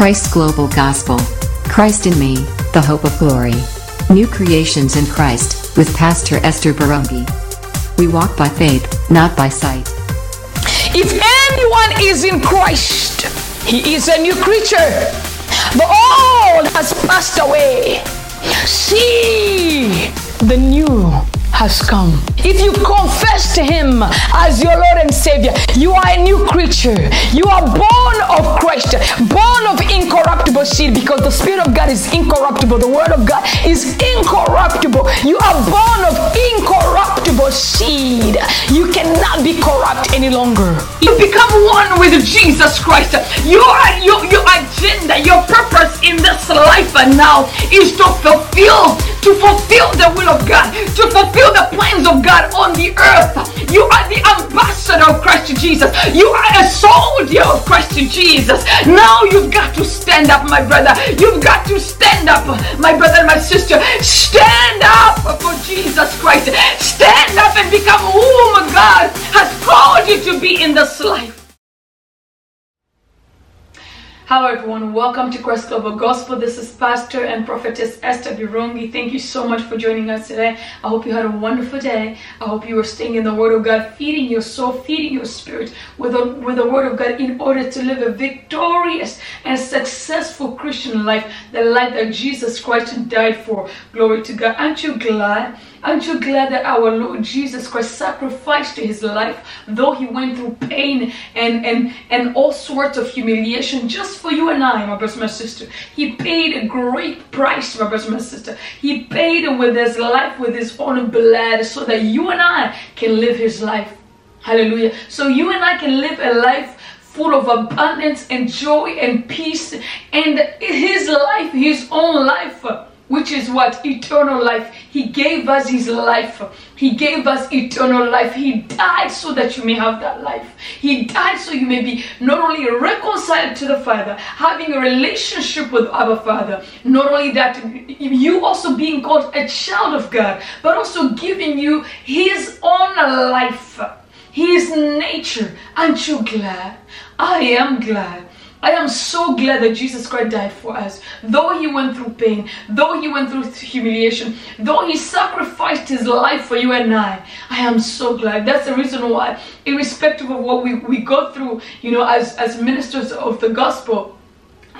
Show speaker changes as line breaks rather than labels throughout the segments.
Christ Global Gospel. Christ in me, the hope of glory. New creations in Christ, with Pastor Esther Birungi. We walk by faith, not by sight.
If anyone is in Christ, he is a new creature. The old has passed away. See, the new has come. If you confess to Him as your Lord and Savior, you are a new creature. You are born of Christ, born of incorruptible seed because the Spirit of God is incorruptible. The Word of God is incorruptible. You are born of incorruptible seed. You cannot be corrupt any longer. You become one with Jesus Christ. Your, your, your agenda, your purpose in this life and now is to fulfill, to fulfill the will of God, to fulfill the plans of God on the earth. You are the ambassador of Christ Jesus. You are a soldier of Christ Jesus. Now you've got to stand up, my brother. You've got to stand up, my brother and my sister. Stand up for Jesus Christ. Stand up and become whom God has called you to be in this life. Hello everyone, welcome to Christ Global Gospel. This is Pastor and Prophetess Esther Birungi. Thank you so much for joining us today. I hope you had a wonderful day. I hope you were staying in the Word of God, feeding your soul, feeding your spirit with the, with the Word of God in order to live a victorious and successful Christian life, the life that Jesus Christ died for. Glory to God. Aren't you glad? Aren't you glad that our Lord Jesus Christ sacrificed his life, though he went through pain and, and, and all sorts of humiliation just for you and I, my brother, my sister? He paid a great price, my brother, my sister. He paid with his life, with his own blood, so that you and I can live his life. Hallelujah. So you and I can live a life full of abundance and joy and peace and his life, his own life which is what? Eternal life. He gave us His life. He gave us eternal life. He died so that you may have that life. He died so you may be not only reconciled to the Father, having a relationship with our Father, not only that, you also being called a child of God, but also giving you His own life, His nature. Aren't you glad? I am glad. I am so glad that Jesus Christ died for us. Though he went through pain, though he went through humiliation, though he sacrificed his life for you and I, I am so glad. That's the reason why, irrespective of what we, we go through, you know, as, as ministers of the gospel,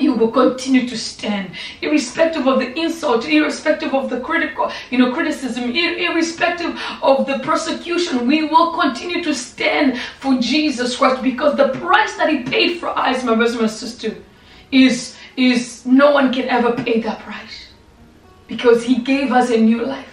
you will continue to stand irrespective of the insult irrespective of the critical you know criticism irrespective of the persecution. We will continue to stand for jesus christ because the price that he paid for us my brothers and sisters is is no one can ever pay that price because he gave us a new life.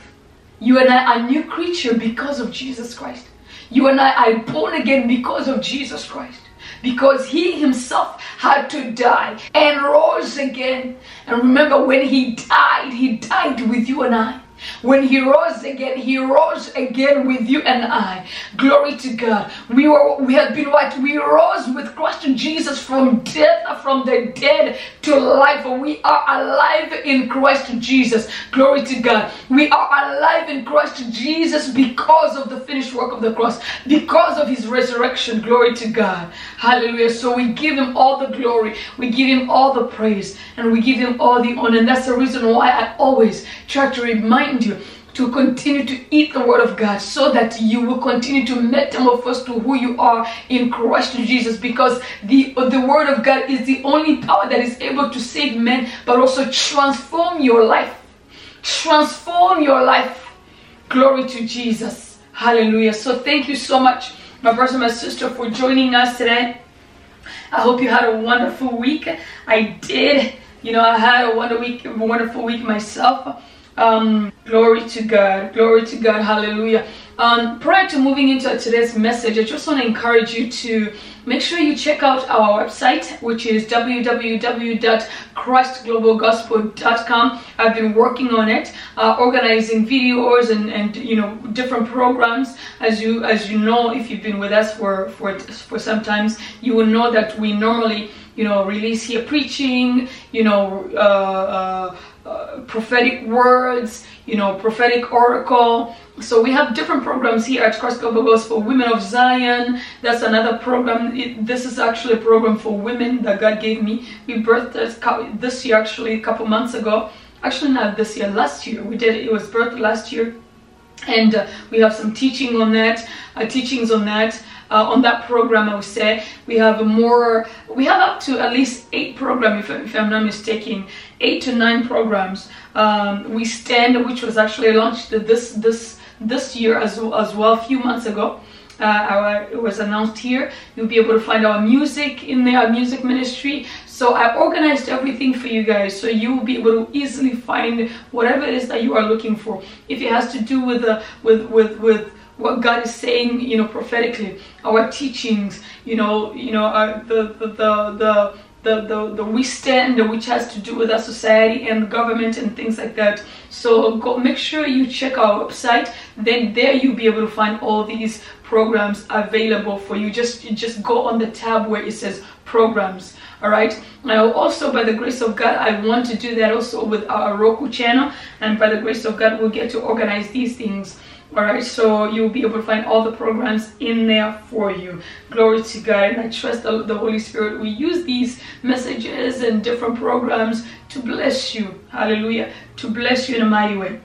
You and i are new creature because of jesus christ. You and i are born again because of jesus christ because he himself had to die and rose again. And remember, when he died, he died with you and I. When he rose again, he rose again with you and I. Glory to God. We were we have been what? We rose with Christ Jesus from death, from the dead to life. We are alive in Christ Jesus. Glory to God. We are alive in Christ Jesus because of the finished work of the cross, because of his resurrection. Glory to God. Hallelujah. So we give him all the glory, we give him all the praise, and we give him all the honor. And that's the reason why I always try to remind you to continue to eat the word of God so that you will continue to metamorphose to who you are in Christ Jesus because the the word of God is the only power that is able to save men but also transform your life. Transform your life. Glory to Jesus. Hallelujah. So thank you so much my brother and my sister for joining us today. I hope you had a wonderful week. I did. You know I had a wonderful week wonderful week myself um, glory to God. Glory to God. Hallelujah. Um, prior to moving into today's message, I just want to encourage you to make sure you check out our website, which is www.christglobalgospel.com. I've been working on it, uh, organizing videos and, and you know different programs. As you as you know, if you've been with us for for for some times, you will know that we normally you know release here preaching, you know. Uh, uh, uh, prophetic words, you know, prophetic oracle. So we have different programs here at Global Gospel. Women of Zion, that's another program. It, this is actually a program for women that God gave me. We birthed it this year, actually, a couple months ago. Actually, not this year, last year. We did it, it was birthed last year. And uh, we have some teaching on that, uh, teachings on that uh, on that program, I would say. We have more, we have up to at least eight programs, if, if I'm not mistaken, eight to nine programs. Um, we Stand, which was actually launched this this this year as, as well, a few months ago. Uh, our, it was announced here. You'll be able to find our music in there, our music ministry. So I organized everything for you guys, so you will be able to easily find whatever it is that you are looking for. If it has to do with the with with with what God is saying, you know, prophetically, our teachings, you know, you know, uh, the, the, the, the the, the, the we stand which has to do with our society and government and things like that. So go make sure you check our website. Then there you'll be able to find all these programs available for you. Just you just go on the tab where it says programs all right? Now also by the grace of god i want to do that also with our roku channel. And by the grace of god we'll get to organize these things all right so you'll be able to find all the programs in there for you. Glory to god and i trust the, the holy spirit we use these messages and different programs to bless you. Hallelujah. To bless you in a mighty way.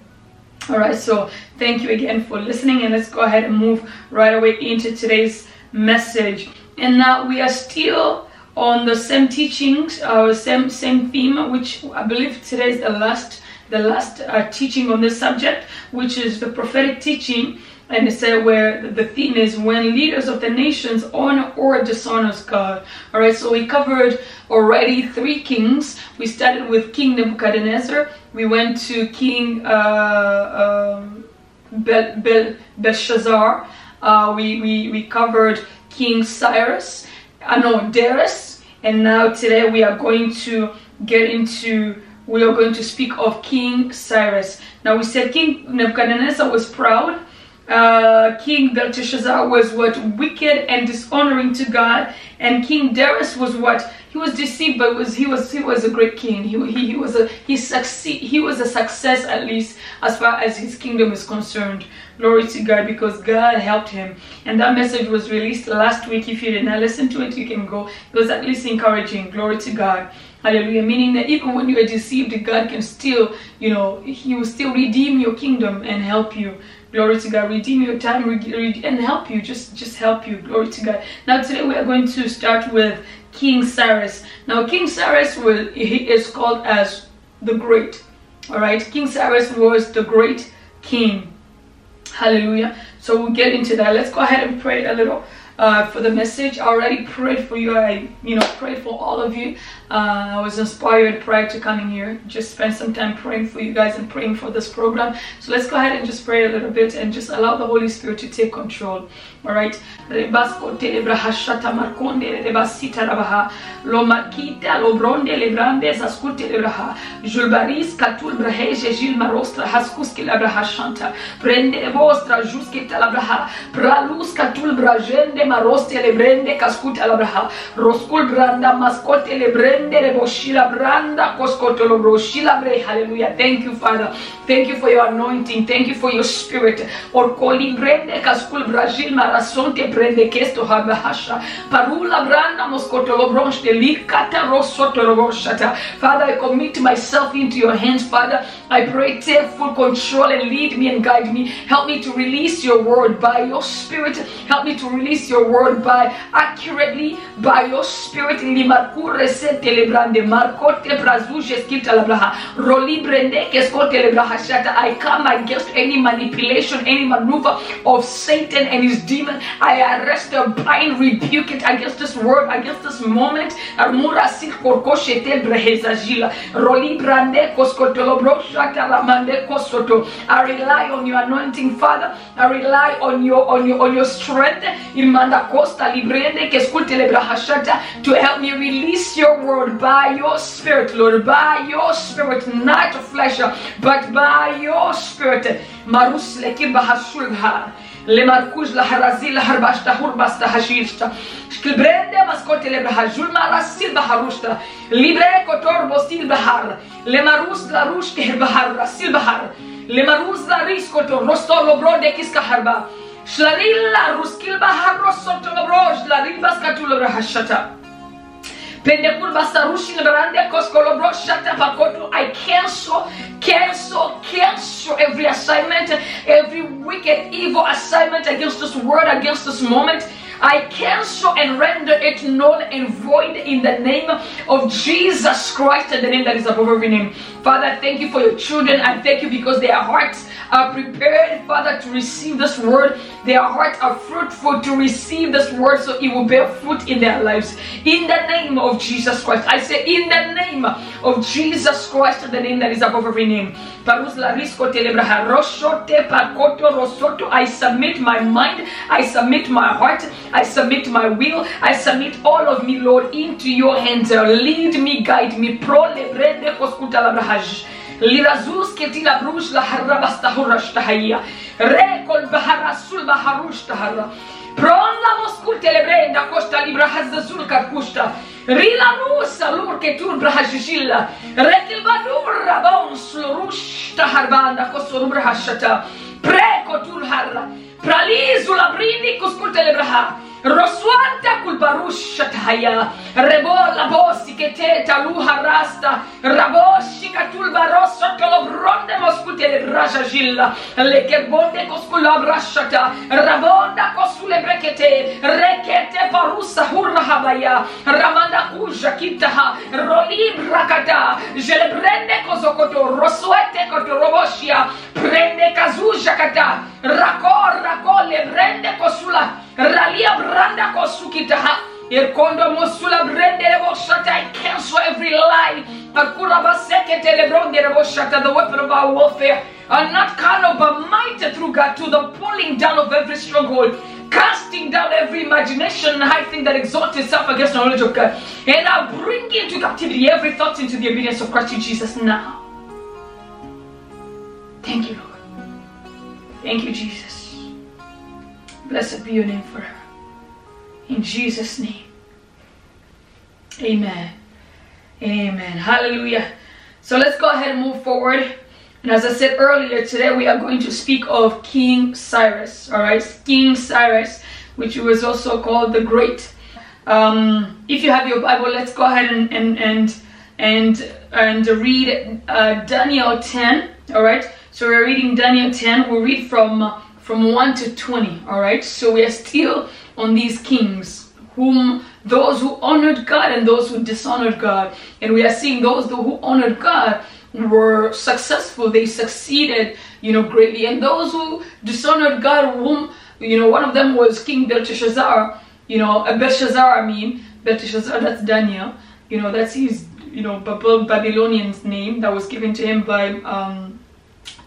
All right so thank you again for listening and let's go ahead and move right away into today's message. And now we are still on the same teachings our same same theme which i believe today is the last the last uh, teaching on this subject, which is the prophetic teaching. And it said where the theme is when leaders of the nations honor or dishonors God. All right, so we covered already three kings. We started with King Nebuchadnezzar. We went to King uh, um, Bel Bel Belshazzar. Uh, we, we, we covered King Cyrus, I uh, Darius, and now today we are going to get into we are going to speak of King Cyrus. Now we said King Nebuchadnezzar was proud. Uh, King Belteshazzar was what wicked and dishonoring to God, and King Darius was what he was deceived, but was he was he was a great king. He he, he was a he succeed he was a success at least as far as his kingdom is concerned. Glory to God because God helped him, and that message was released last week. If you did not listen to it, you can go. It was at least encouraging. Glory to God. Hallelujah. Meaning that even when you are deceived, God can still, you know, He will still redeem your kingdom and help you. Glory to God. Redeem your time and help you. Just, just help you. Glory to God. Now today we are going to start with King Cyrus. Now King Cyrus was, he is called as the Great. All right. King Cyrus was the great king. Hallelujah. So we'll get into that. Let's go ahead and pray a little uh, for the message. I already prayed for you. I, you know, prayed for all of you. Uh, I was inspired prior to coming here. Just spend some time praying for you guys and praying for this program. So let's go ahead and just pray a little bit and just allow the Holy Spirit to take control. All right. Rebasco telebrahashata marconde rebasita rabaha lo makita lo bronde lebrande zascute lebraha julbaris katul braheje gil marostra haskuski labrahashanta prende vostra juski talabraha pralus katul brajende maroste lebrende kaskuta labraha roskul branda mascote lebrende reboshila branda coscote lobroshila bre. Hallelujah. Thank you, Father. Thank you for your anointing. Thank you for your spirit. Orcoli brende kaskul Brazil marasonte prende kesto habahasha. Parula branda likata rosoto. Father, I commit myself into your hands, Father. I pray, take full control and lead me and guide me. Help me to release your word by your spirit. Help me to release your word by accurately by your spirit. Limakure sete telebrande markote brazuje skilta labraha roli brende keskote lebraha shata I come against any manipulation any maneuver of Satan and his demon. I arrest the bind rebuke it against this word against this moment. I rely on your anointing father. I rely on your on your on your strength. Imanda costa librende lebraha shata to help me release your word by your spirit, Lord, by your spirit, not flesh, but by your spirit. Marus lekir bahasulha. لمركوج لحرازيل لحرباش تحور بس تحشيش شكل بريندة مسكوت اللي بحجول ما راسيل بحروش ترى ليبري كتور بوسيل بحر. لمروس لروش كهر بحر راسيل بحر. لمروس لريس كتور رستولو برودة كيس كحربا شلاريل لروس كيل بحر رستولو بروج لاريل بس كتولو رحشتا I cancel, cancel, cancel every assignment, every wicked, evil assignment against this word, against this moment. I cancel and render it null and void in the name of Jesus Christ, the name that is above every name. Father, thank you for your children. I thank you because their hearts are prepared, Father, to receive this word. Their hearts are fruitful to receive this word so it will bear fruit in their lives. In the name of Jesus Christ. I say, in the name of Jesus Christ, the name that is above every name. I submit my mind, I submit my heart, I submit my will, I submit all of me, Lord, into your hands. Lead me, guide me. هج لرزوز كتير بروش لحرة بس تهرش تهيا ريكول بحرة سول بحروش تهرة Pronna moskulte le brenda costa libra hazzul carcusta rila russa lur che tur brahashishilla retil badurra bons lurushta harbanda kosor brahashata preko tur harra pralizu la brinni cosculte le brahashata Roswanta kulbarusha tahaya. Rebola bosi keteta luha rasta. Raboshi katulba rosso tolobronde moskute le brasha gilla. Le kerbonde koskula brashata. Rabonda kosule brekete. Rekete parusa hurra habaya. Ramanda kuja kitaha. Roli brakata. Jele brende kozokoto. Roswete koto roboshia. Prende kazuja kata. Rako rako le brende kosula. Ralia branda kosukitaha. Irkondo musula brende boshata. I cancel every lie. Akura sekete le bronde boshata. The weapon of our warfare are not carnal but mighty through God to the pulling down of every stronghold casting down every imagination and high thing that exalts itself against the knowledge of God. And I bring into captivity every thought into the obedience of Christ in Jesus now. Thank you, Lord. Thank you, Jesus. Blessed be your name forever. In Jesus' name. Amen. Amen. Hallelujah. So let's go ahead and move forward. And as I said earlier, today we are going to speak of King Cyrus. All right, King Cyrus, which was also called the Great. Um, if you have your Bible, let's go ahead and and and and, and read uh, Daniel 10. All right. So we're reading Daniel 10. We'll read from from 1 to 20 all right? So we are still on these kings whom those who honored god and those who dishonored god. And we are seeing those who honored god were successful. They succeeded you know greatly. And those who dishonored god whom you know one of them was king belshazzar you know uh, belshazzar i mean belshazzar that's daniel. You know that's his you know babylonian's name that was given to him by um,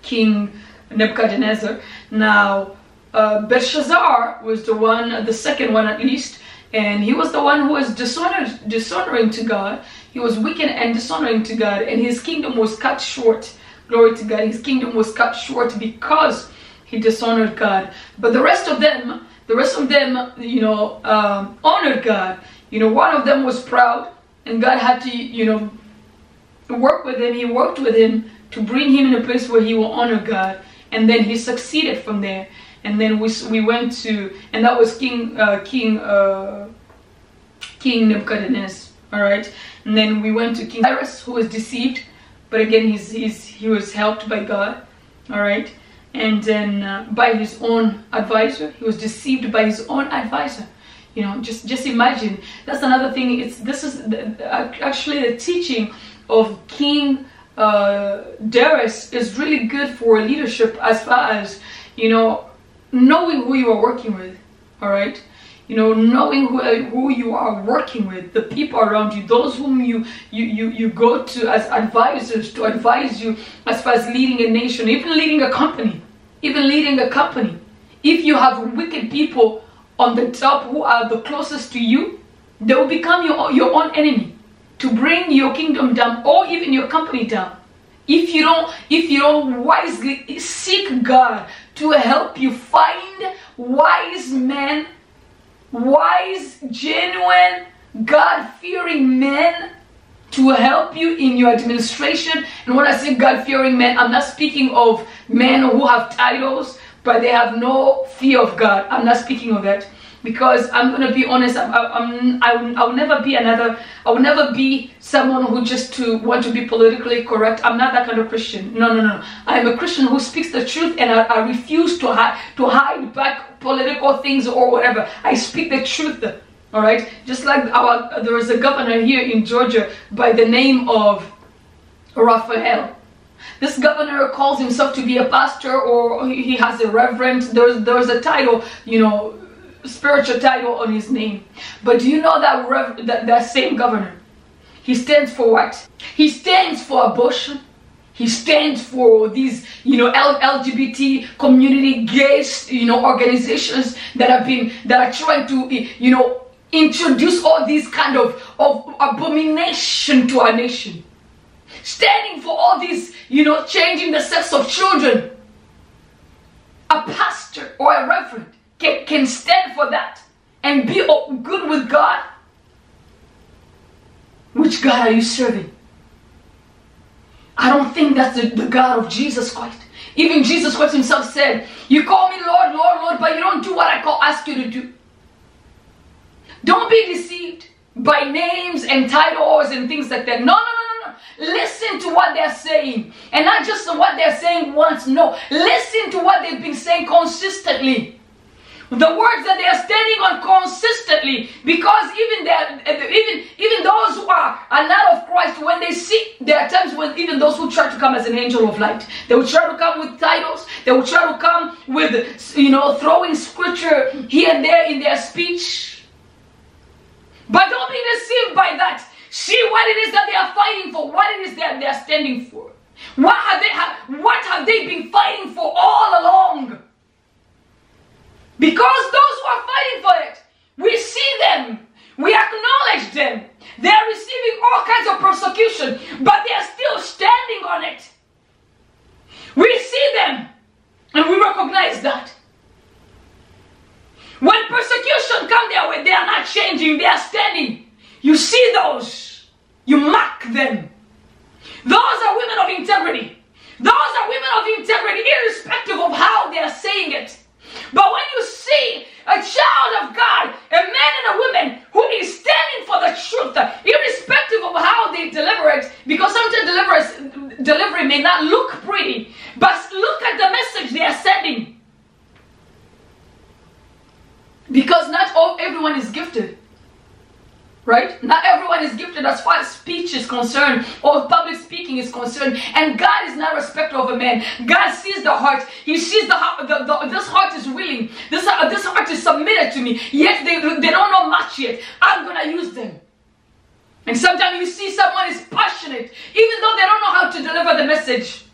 king Nebuchadnezzar. Now, uh, Belshazzar was the one, the second one at least, and he was the one who was dishonored, dishonoring to God. He was wicked and dishonoring to God, and his kingdom was cut short. Glory to God. His kingdom was cut short because he dishonored God. But the rest of them, the rest of them, you know, um, honored God. You know, one of them was proud, and God had to, you know, work with him. He worked with him to bring him in a place where he will honor God and then he succeeded from there. And then we, we went to and that was king uh, king uh, king nebuchadnezzar all right and then we went to king cyrus who was deceived but again he's, he's he was helped by god all right and then uh, by his own advisor he was deceived by his own advisor. You know just just imagine. That's another thing it's this is the, actually the teaching of king uh, Darius is really good for leadership as far as, you know, knowing who you are working with, all right? You know, knowing who, who you are working with, the people around you, those whom you, you, you, you go to as advisors to advise you as far as leading a nation, even leading a company, even leading a company. If you have wicked people on the top who are the closest to you, they will become your, your own enemy to bring your kingdom down or even your company down if you don't if you don't wisely seek god to help you find wise men, wise, genuine, God fearing men to help you in your administration. And when I say God fearing men, I'm not speaking of men who have titles, but they have no fear of God. I'm not speaking of that because I'm gonna be honest. I'm, I'm, I'm, I'll never be another. I will never be someone who just to want to be politically correct. I'm not that kind of Christian. No, no, no. I am a Christian who speaks the truth, and I, I refuse to hide to hide back political things or whatever. I speak the truth. All right. Just like our there is a governor here in Georgia by the name of Raphael. This governor calls himself to be a pastor or he has a reverend. There's there's a title, you know, spiritual title on his name. But do you know that, rev- that that same governor? He stands for what? He stands for abortion. He stands for these, you know, L- LGBT community gays, you know, organizations that have been that are trying to, you know, introduce all these kind of, of abomination to our nation. Standing for all these, you know, changing the sex of children. A pastor or a reverend can, stand for that and be good with God? Which God are you serving? I don't think that's the, the God of Jesus Christ. Even Jesus Christ himself said, You call me Lord, Lord, Lord, but you don't do what I call ask you to do. Don't be deceived by names and titles and things like that. No, no, no, no, no. Listen to what they're saying. And not just what they're saying once. No. Listen to what they've been saying consistently the words that they are standing on consistently because even that uh, even even those who are, are not of christ when they see there are times when even those who try to come as an angel of light they will try to come with titles they will try to come with you know throwing scripture here and there in their speech. But don't be deceived by that. See what it is that they are fighting for what it is that they are standing for. What have they have, what have they been fighting for all along because those who are fighting for it, we see them, we acknowledge them. They are receiving all kinds of persecution, but they are still standing on it. We see them and we recognize that. When persecution comes their way, they are not changing, they are standing. You see those, you mark them. Those are women of integrity. Those are women of integrity, irrespective of how they are saying it. But when you see a child of God, a man and a woman who is standing for the truth, irrespective of how they deliver it, because sometimes delivery may not look pretty, but look at the message they are sending. Because not all everyone is gifted right? Not everyone is gifted as far as speech is concerned or public speaking is concerned. And God is not respecter of a man. God sees the heart. He sees the heart. The, the, this heart is willing. This, uh, this heart is submitted to me. Yet they, they don't know much yet. I'm going to use them. And sometimes you see someone is passionate, even though they don't know how to deliver the message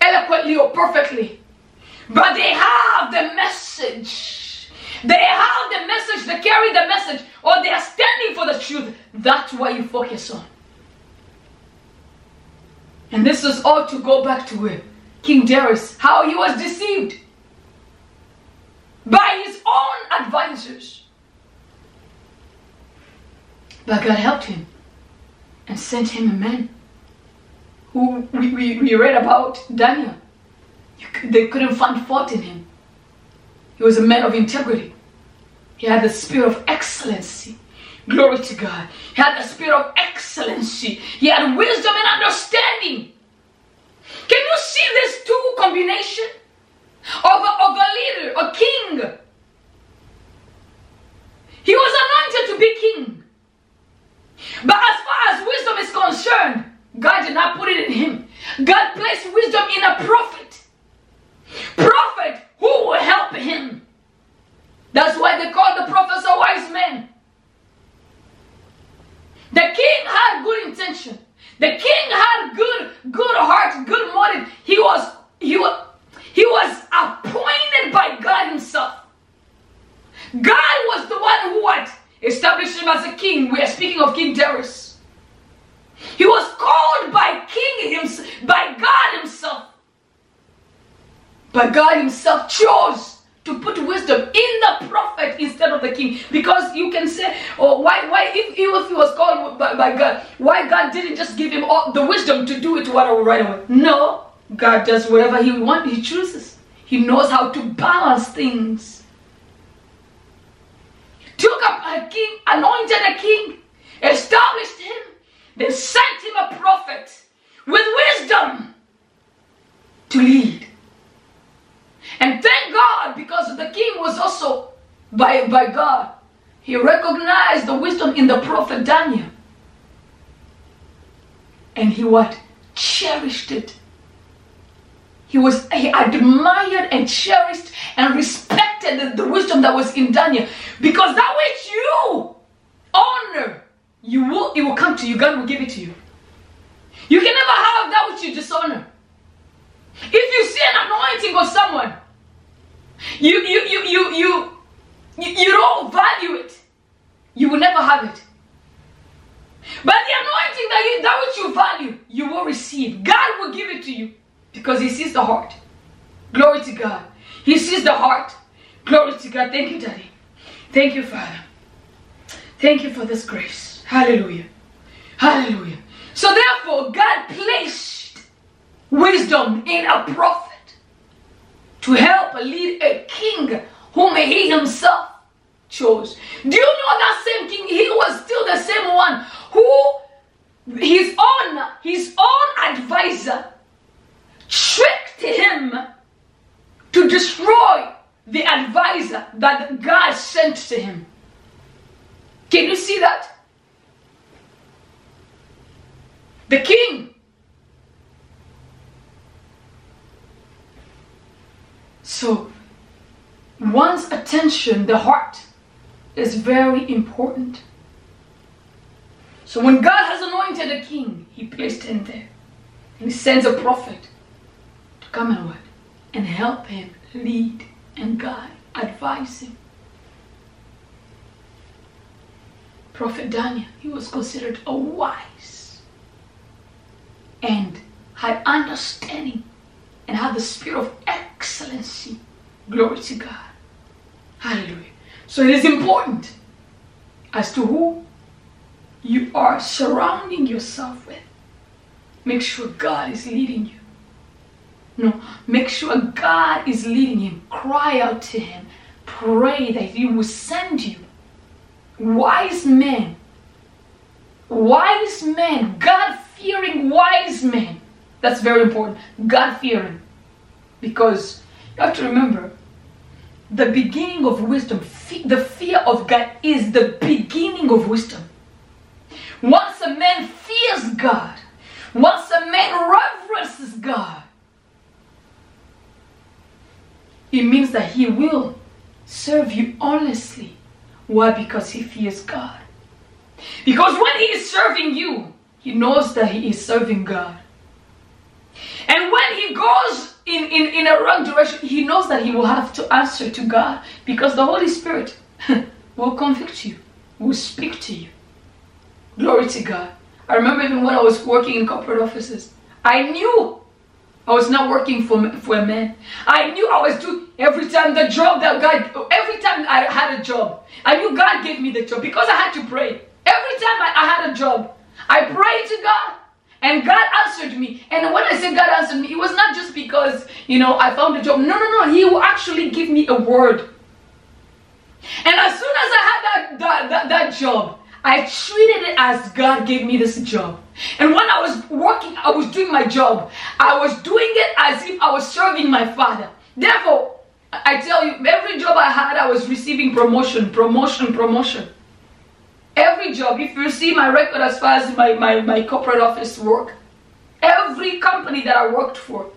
eloquently or perfectly. But they have the message they have the message, they carry the message, or they are standing for the truth. That's what you focus on. And this is all to go back to where King Darius, how he was deceived by his own advisors. But God helped him and sent him a man who we, we, we read about Daniel. They couldn't find fault in him. He was a man of integrity. He had the spirit of excellency. Glory to God. He had the spirit of excellency. He had wisdom and understanding. Can you see this two combination of a, of a leader, a king? He was anointed to be king. But as far as wisdom is concerned, God did not put it in him. God placed wisdom in a prophet. Prophet who will help him. That's why they call the prophets a wise men. The king had good intention. The king had good, good heart, good motive. He was, he was, he was appointed by God himself. God was the one who what? Established him as a king. We are speaking of King Darius. He was called by King himself, by God himself But God Himself chose to put wisdom in the prophet instead of the king. Because you can say, oh, why, why, if, if he was called by, by God, why God didn't just give him all the wisdom to do it right away? No, God does whatever He wants, He chooses. He knows how to balance things. Took up a king, anointed a king, established him, then sent him a prophet with wisdom to lead. And thank God because the king was also by, by God. He recognized the wisdom in the prophet Daniel. And he what? Cherished it. He was he admired and cherished and respected the, the wisdom that was in Daniel. Because that which you honor, you will it will come to you. God will give it to you. You can never have that which you dishonor. If you see an anointing of someone, you you you you you you, don't value it, you will never have it. But the anointing that you that which you value, you will receive. God will give it to you because He sees the heart. Glory to God. He sees the heart. Glory to God. Thank you, Daddy. Thank you, Father. Thank you for this grace. Hallelujah. Hallelujah. So therefore, God placed wisdom in a prophet to help lead a king whom he himself chose. Do you know that same king? He was still the same one who his own his own advisor tricked him to destroy the advisor that God sent to him. Can you see that? The king. So, one's attention, the heart, is very important. So, when God has anointed a king, he placed him there. And he sends a prophet to come and what? And help him lead and guide, advise him. Prophet Daniel, he was considered a wise and had understanding and had the spirit of excellency. Glory to God. Hallelujah. So it is important as to who you are surrounding yourself with. Make sure God is leading you. No, make sure God is leading him. Cry out to him. Pray that he will send you wise men. Wise men. God fearing wise men. That's very important. God fearing. Because you have to remember the beginning of wisdom, the fear of God is the beginning of wisdom. Once a man fears God, once a man reverences God, it means that he will serve you honestly. Why? Because he fears God. Because when he is serving you, he knows that he is serving God. And when he goes in, in, in a wrong direction, he knows that he will have to answer to God because the Holy Spirit will convict you, will speak to you. Glory to God. I remember even when I was working in corporate offices, I knew I was not working for, for a man. I knew I was doing every time the job that God, every time I had a job, I knew God gave me the job because I had to pray. Every time I, I had a job, I prayed to God and God answered me. And when I say God answered me, it was not just because, you know, I found a job. No, no, no. He will actually give me a word. And as soon as I had that, that, that, that job, I treated it as God gave me this job. And when I was working, I was doing my job. I was doing it as if I was serving my father. Therefore, I tell you, every job I had, I was receiving promotion, promotion, promotion. Every job, if you see my record as far as my, my, my corporate office work, every company that I worked for,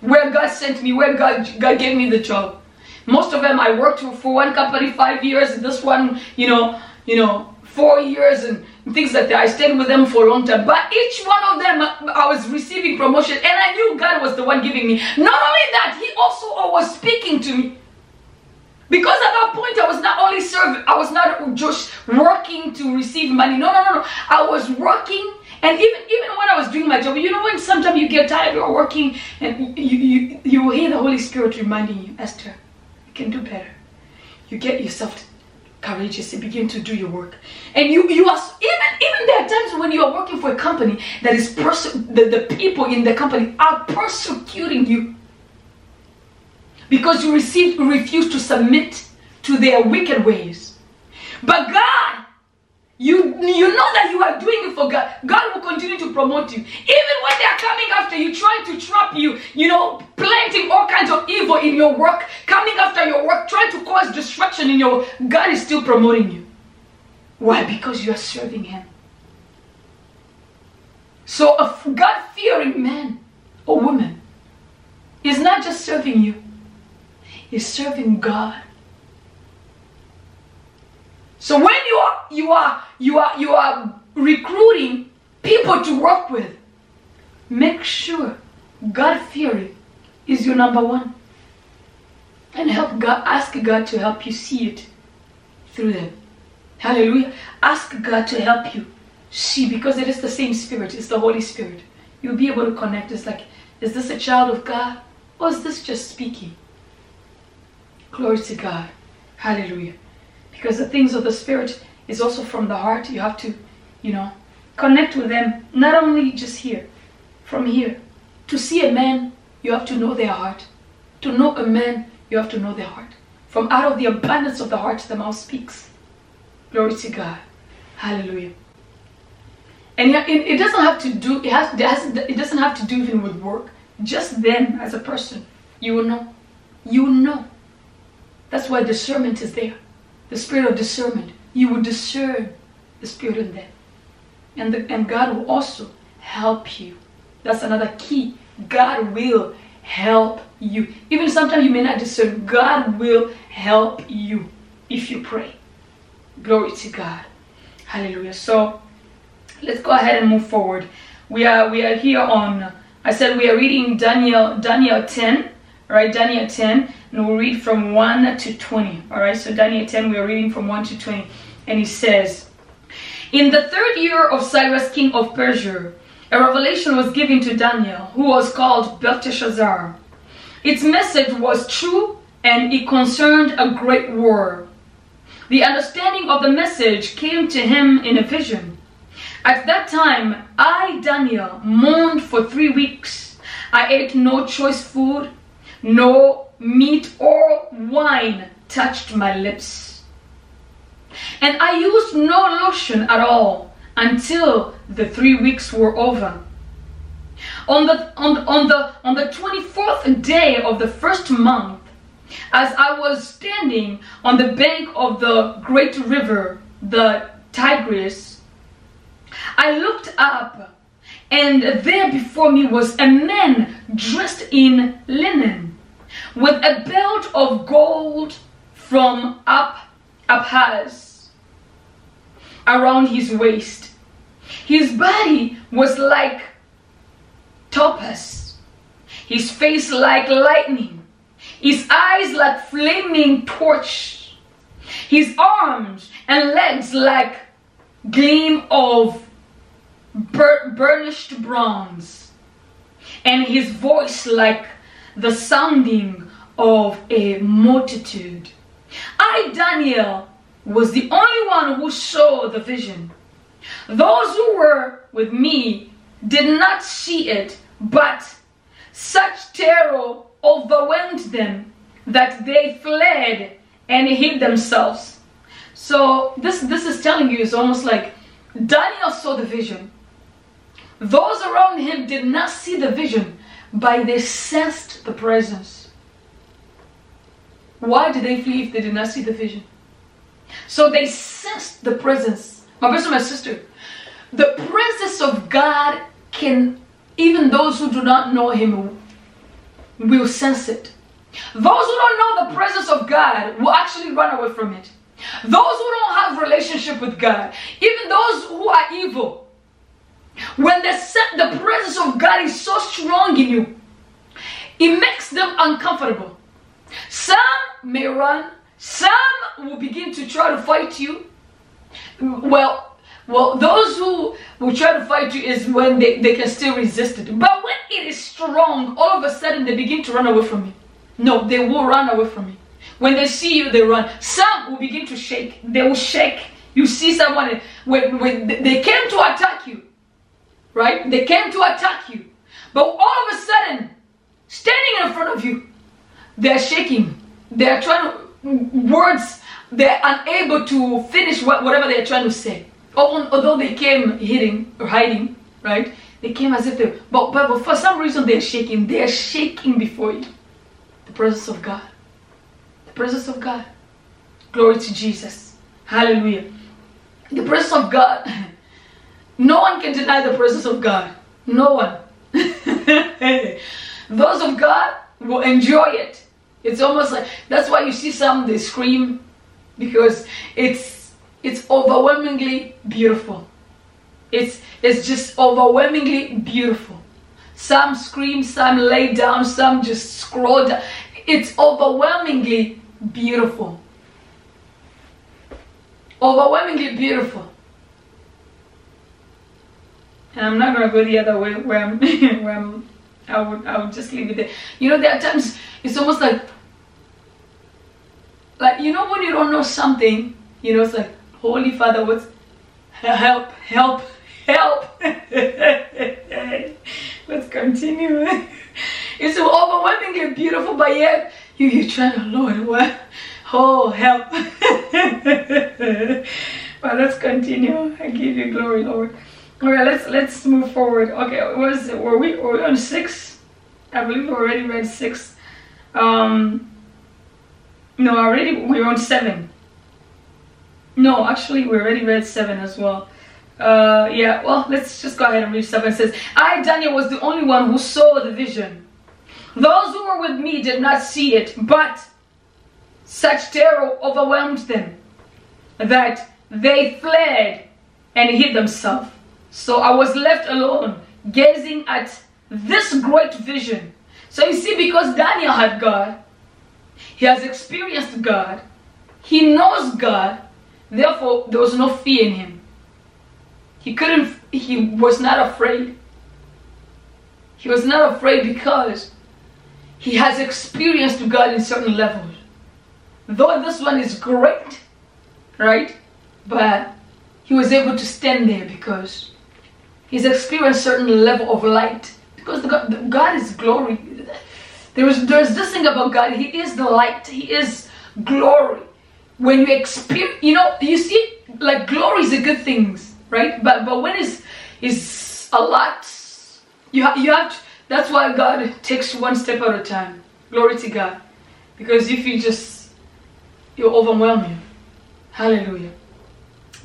where God sent me, where God, God gave me the job, most of them I worked for one company five years, and this one, you know, you know, four years and things like that. I stayed with them for a long time. But each one of them, I was receiving promotion and I knew God was the one giving me. Not only that, He also was speaking to me. Because at that point, I was not only I was not just working to receive money. No, no, no, no. I was working And even even when I was doing my job, you know when sometimes you get tired you're working and you, you you hear the Holy Spirit reminding you, Esther, you can do better. You get yourself courageous and begin to do your work. And you you are even even there are times when you are working for a company that is perse- the, the people in the company are persecuting you because you received refuse to submit to their wicked ways. But God you, you know that you are doing it for God. God will continue to promote you. Even when they are coming after you, trying to trap you, you know, planting all kinds of evil in your work, coming after your work, trying to cause destruction in your God is still promoting you. Why? Because you are serving Him. So a God fearing man or woman is not just serving you, he's serving God. So when you are you are you are you are recruiting people to work with, make sure God fearing is your number one. And help God ask God to help you see it through them. Hallelujah. Ask God to help you see because it is the same spirit, it's the Holy Spirit. You'll be able to connect. It's like, is this a child of God? Or is this just speaking? Glory to God. Hallelujah because the things of the spirit is also from the heart. You have to you know connect with them. Not only just here from here. To see a man you have to know their heart. To know a man you have to know their heart. From out of the abundance of the heart the mouth speaks. Glory to god. Hallelujah. And it, doesn't have to do it has it doesn't have to do even with work. Just them as a person you will know. You will know. That's why discernment is there the spirit of discernment. You will discern the spirit in them. And, the, and God will also help you. That's another key. God will help you. Even sometimes you may not discern, God will help you if you pray. Glory to God. Hallelujah. So let's go ahead and move forward. We are we are here on I said we are reading Daniel Daniel 10, right? Daniel 10 and we'll read from 1 to 20. All right, so Daniel 10, we are reading from 1 to 20. And he says, In the third year of Cyrus, king of Persia, a revelation was given to Daniel, who was called Belteshazzar. Its message was true and it concerned a great war. The understanding of the message came to him in a vision. At that time, I, Daniel, mourned for three weeks. I ate no choice food, no meat or wine touched my lips. And I used no lotion at all until the three weeks were over. On the, on, on, the, on the 24th day of the first month, as I was standing on the bank of the great river, the Tigris, I looked up, and there before me was a man dressed in linen with a belt of gold from up Uphaz around his waist. His body was like topaz, his face like lightning, his eyes like flaming torch, his arms and legs like gleam of bur- burnished bronze, and his voice like the sounding of a multitude. I, Daniel, was the only one who saw the vision. Those who were with me did not see it, but such terror overwhelmed them that they fled and hid themselves. So this this is telling you it's almost like Daniel saw the vision. Those around him did not see the vision, but they sensed the presence. Why did they flee if they did not see the vision? So they sensed the presence. My brother, my sister, the presence of God can, even those who do not know Him, will sense it. Those who don't know the presence of God will actually run away from it. Those who don't have relationship with God, even those who are evil, when the, the presence of God is so strong in you, it makes them uncomfortable. Some may run, some will begin to try to fight you. Well, Well, those who will try to fight you is when they, they can still resist it. But when it is strong, all of a sudden they begin to run away from you. No, they will run away from you. When they see you, they run. Some will begin to shake. They will shake. You see someone, when, when they came to attack you, right? They came to attack you. But all of a sudden, standing in front of you, they're shaking. They're trying to, words, they're unable to finish whatever they're trying to say. Although they came hiding or hiding, right? They came as if they, but, but, but for some reason they're shaking. They're shaking before you. The presence of God. The presence of God. Glory to Jesus. Hallelujah. The presence of God. No one can deny the presence of God. No one. Those of God will enjoy it. It's almost like that's why you see some they scream because it's it's overwhelmingly beautiful. It's it's just overwhelmingly beautiful. Some scream, some lay down, some just scroll down. It's overwhelmingly beautiful. Overwhelmingly beautiful. And I'm not gonna go the other way where I'm where I'm I would I would just leave it there. You know, there are times it's almost like like you know when you don't know something, you know, it's like, Holy Father, what's help, help, help. Let's continue. It's so overwhelmingly beautiful, but yet you you try to Lord, what? Oh help. but let's continue. I give you glory, Lord. All right, let's let's move forward. Okay, was were we were we on six? I believe we already read six. Um, no, already we're on seven. No, actually we already read seven as well. Uh, yeah, well, let's just go ahead and read seven. It says, I, Daniel, was the only one who saw the vision. Those who were with me did not see it, but such terror overwhelmed them that they fled and hid themselves. So I was left alone, gazing at this great vision. So you see, because Daniel had God, he has experienced God, he knows God, therefore there was no fear in him. He couldn't, he was not afraid. He was not afraid because he has experienced God in certain levels. Though this one is great, right? But he was able to stand there because He's experienced certain level of light because God, God is glory. There is there's this thing about God. He is the light. He is glory. When you experience, you know, you see, like glory is a good things, right? But but when it's is a lot, you have you have. To, that's why God takes one step at a time. Glory to God, because if you just you overwhelm you. Hallelujah.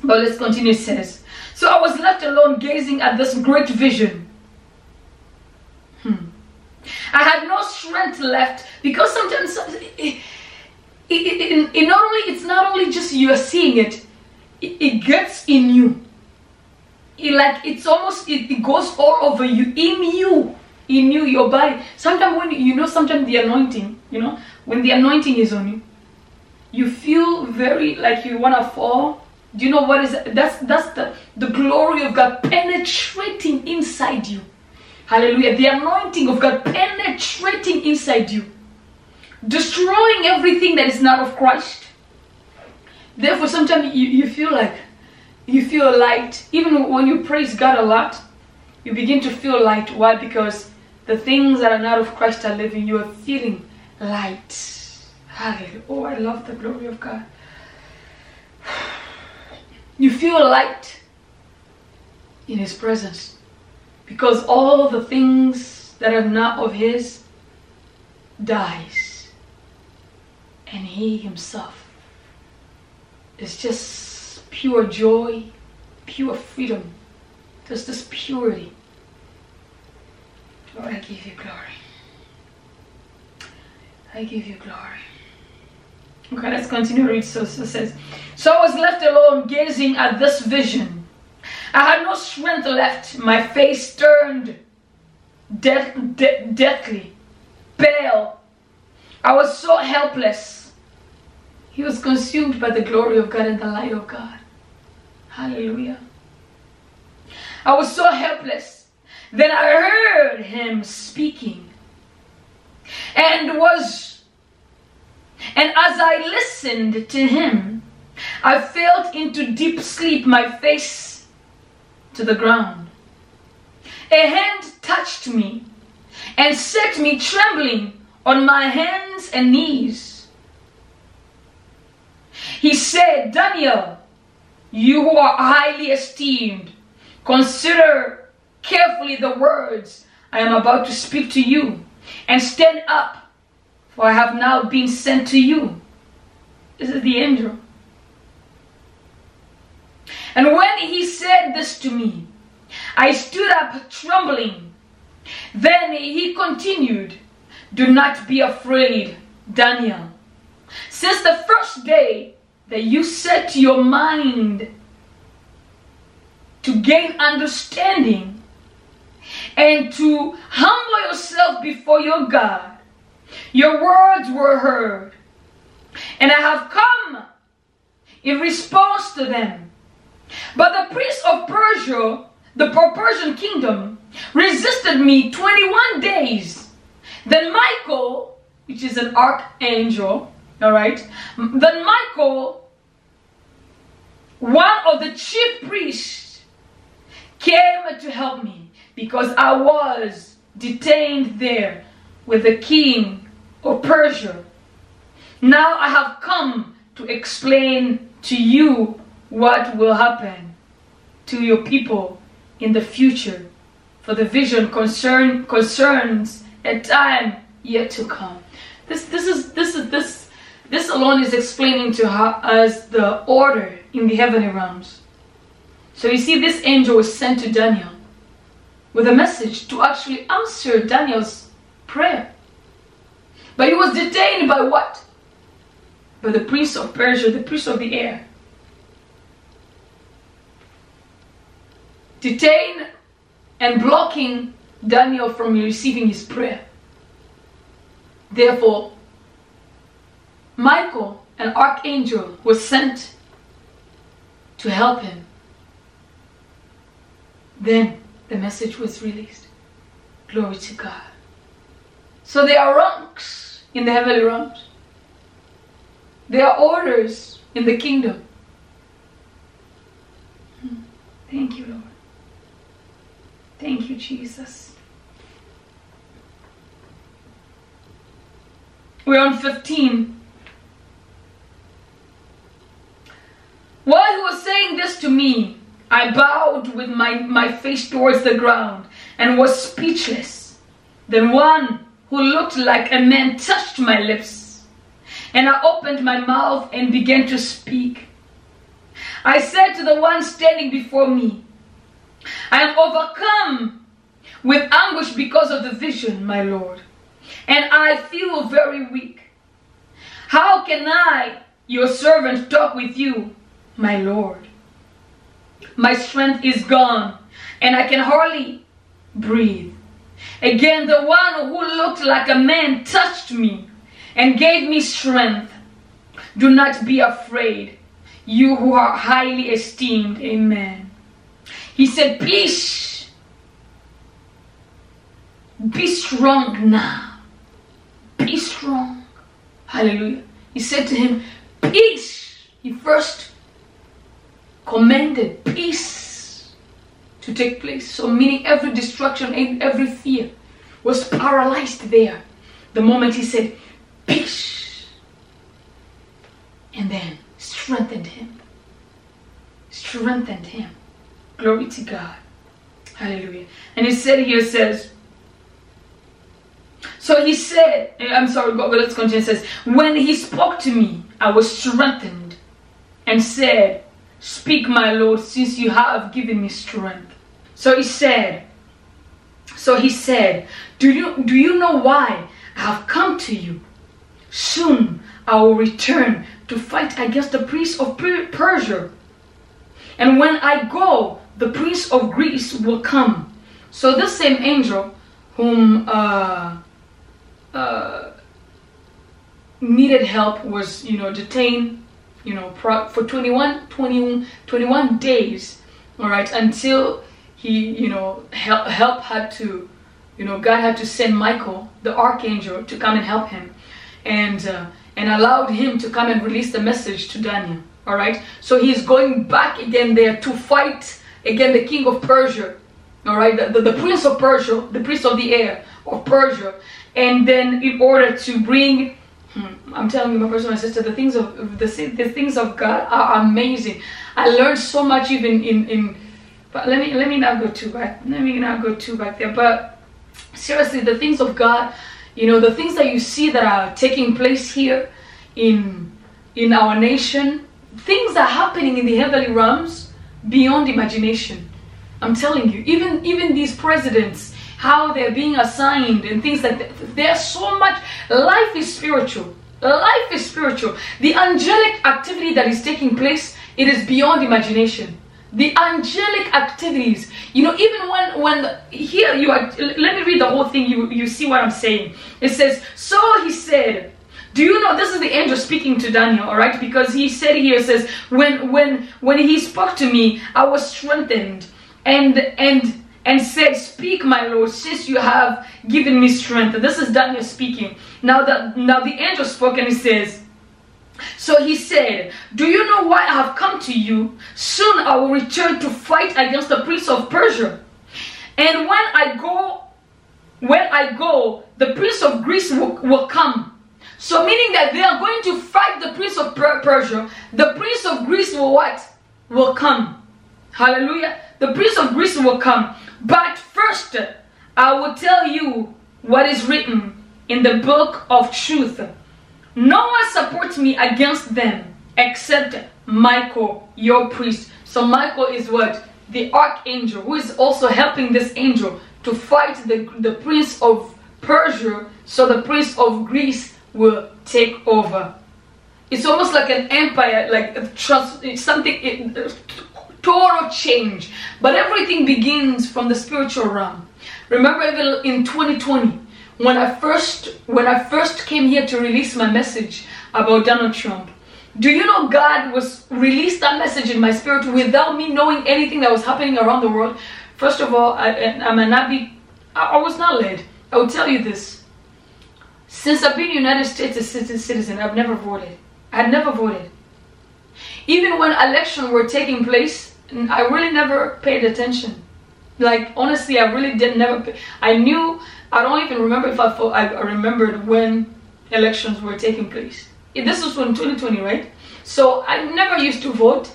But let's continue. It says. So I was left alone gazing at this great vision. I had no strength left because sometimes it, it, it, it, not only it's not only just you are seeing it, it, gets in you. It like it's almost it goes all over you, in you, in you, your body. Sometimes when you know, sometimes the anointing, you know, when the anointing is on you, you feel very like you wanna fall do you know what is that's that's the the glory of God penetrating inside you. Hallelujah. The anointing of God penetrating inside you. Destroying everything that is not of Christ. Therefore, sometimes you, you feel like you feel light. Even when you praise God a lot, you begin to feel light. Why? Because the things that are not of Christ are living. You are feeling light. Hallelujah. Oh, I love the glory of God. You feel light in His presence because all the things that are not of His dies, and He Himself is just pure joy, pure freedom. There's this purity. Lord, I give you glory. I give you glory. Okay, let's continue read. So it says, So I was left alone gazing at this vision. I had no strength left. My face turned death, de- deathly, pale. I was so helpless. He was consumed by the glory of God and the light of God. Hallelujah. I was so helpless. Then I heard him speaking and was and as I listened to him, I fell into deep sleep, my face to the ground. A hand touched me and set me trembling on my hands and knees. He said, Daniel, you who are highly esteemed, consider carefully the words I am about to speak to you, and stand up, for I have now been sent to you. This is the angel. And when he said this to me, I stood up trembling. Then he continued, Do not be afraid, Daniel. Since the first day that you set your mind to gain understanding and to humble yourself before your God, your words were heard. And I have come in response to them. But the prince of Persia, the Persian kingdom, resisted me 21 days. Then Michael, which is an archangel, all right, then Michael, one of the chief priests, came to help me because I was detained there with the king of Persia. Now I have come to explain to you what will happen to your people in the future, for the vision concern concerns a time yet to come. This this is this is this this alone is explaining to us the order in the heavenly realms. So you see, this angel was sent to Daniel with a message to actually answer Daniel's prayer. But he was detained by what? By the prince of Persia, the prince of the air. Detained and blocking Daniel from receiving his prayer. Therefore, Michael, an archangel, was sent to help him. Then the message was released. Glory to God. So there are ranks in the heavenly realms. There are orders in the kingdom. Hmm. Thank you, Lord. Thank you, Jesus. We're on 15. While he was saying this to me, I bowed with my, my face towards the ground and was speechless. Then one who looked like a man touched my lips, and I opened my mouth and began to speak. I said to the one standing before me, I am overcome with anguish because of the vision, my Lord, and I feel very weak. How can I, your servant, talk with you, my Lord? My strength is gone, and I can hardly breathe. Again, the one who looked like a man touched me and gave me strength. Do not be afraid, you who are highly esteemed. Amen. He said, Peace. Be strong now. Be strong. Hallelujah. He said to him, Peace. He first commanded peace to take place. So, meaning every destruction, and every fear was paralyzed there. The moment he said, Peace. And then strengthened him. Strengthened him. Glory to God. Hallelujah. And he said here says, so he said, I'm sorry, but let's continue. It says, When he spoke to me, I was strengthened and said, Speak, my Lord, since you have given me strength. So he said, So he said, Do you do you know why I have come to you? Soon I will return to fight against the prince of Persia. And when I go, the prince of Greece will come. So this same angel whom uh, uh, needed help was, you know, detained, you know, for 21, 20, 21 days, all right, until he you know help help had to you know God had to send Michael the archangel to come and help him and uh, and allowed him to come and release the message to Daniel all right so he's going back again there to fight again the king of Persia all right the, the, the prince of Persia the prince of the air of Persia and then in order to bring hmm, I'm telling you, my my sister, the things of the, the things of God are amazing. I learned so much even in in. But let me let me not go too back. Let me not go too back there. But seriously, the things of God, you know, the things that you see that are taking place here in in our nation, things are happening in the heavenly realms beyond imagination. I'm telling you, even even these presidents how they're being assigned and things like that. There's so much. Life is spiritual. Life is spiritual. The angelic activity that is taking place, it is beyond imagination. The angelic activities, you know, even when when the, here you are. Let me read the whole thing. You you see what I'm saying. It says, so he said. Do you know this is the angel speaking to Daniel, all right? Because he said here says when when when he spoke to me, I was strengthened and and and said, Speak, my Lord, since you have given me strength. This is Daniel speaking. Now that now the angel spoke and he says, So he said, Do you know why I have come to you? Soon I will return to fight against the prince of Persia. And when I go, when I go, the prince of Greece will, will come. So meaning that they are going to fight the prince of Persia. The prince of Greece will what? Will come. Hallelujah. The prince of Greece will come. But first, I will tell you what is written in the book of truth. No one supports me against them except Michael, your priest. So Michael is what? The archangel who is also helping this angel to fight the, the prince of Persia so the prince of Greece will take over. It's almost like an empire, like trust, something, total change. But everything begins from the spiritual realm. Remember even in 2020 when I first when I first came here to release my message about Donald Trump. Do you know God was released that message in my spirit without me knowing anything that was happening around the world? First of all, I, I may not be I, I was not led. I will tell you this. Since I've been United States a citizen, I've never voted. I had never voted. Even when elections were taking place, I really never paid attention. Like honestly, I really did never. Pay, I knew. I don't even remember if I I remembered when elections were taking place. This was in 2020, right? So I never used to vote,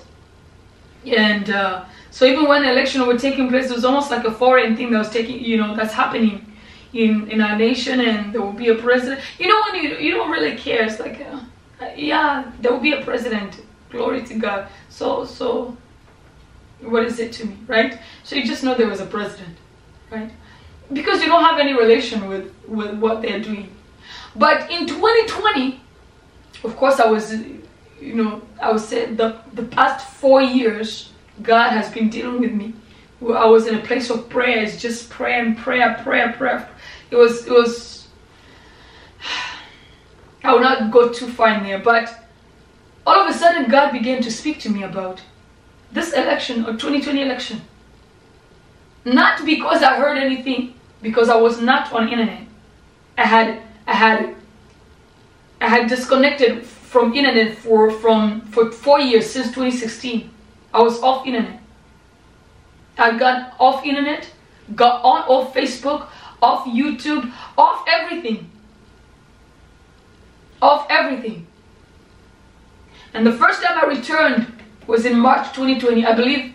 and uh, so even when elections were taking place, it was almost like a foreign thing that was taking, you know, that's happening in in our nation, and there will be a president. You know, when you you don't really care, it's like, uh, yeah, there will be a president. Glory to God. So so what is it to me, right? So you just know there was a president, right? Because you don't have any relation with, with what they're doing. But in 2020, of course, I was, you know, I would say the, the past four years, God has been dealing with me. I was in a place of prayer, it's just prayer and prayer, prayer, prayer. It was, it was, I will not go too far in there, but all of a sudden God began to speak to me about this election or 2020 election. Not because I heard anything, because I was not on internet. I had I had I had disconnected from internet for from for four years since 2016. I was off internet. I got off internet, got on off Facebook, off YouTube, off everything. Off everything. And the first time I returned was in March 2020, I believe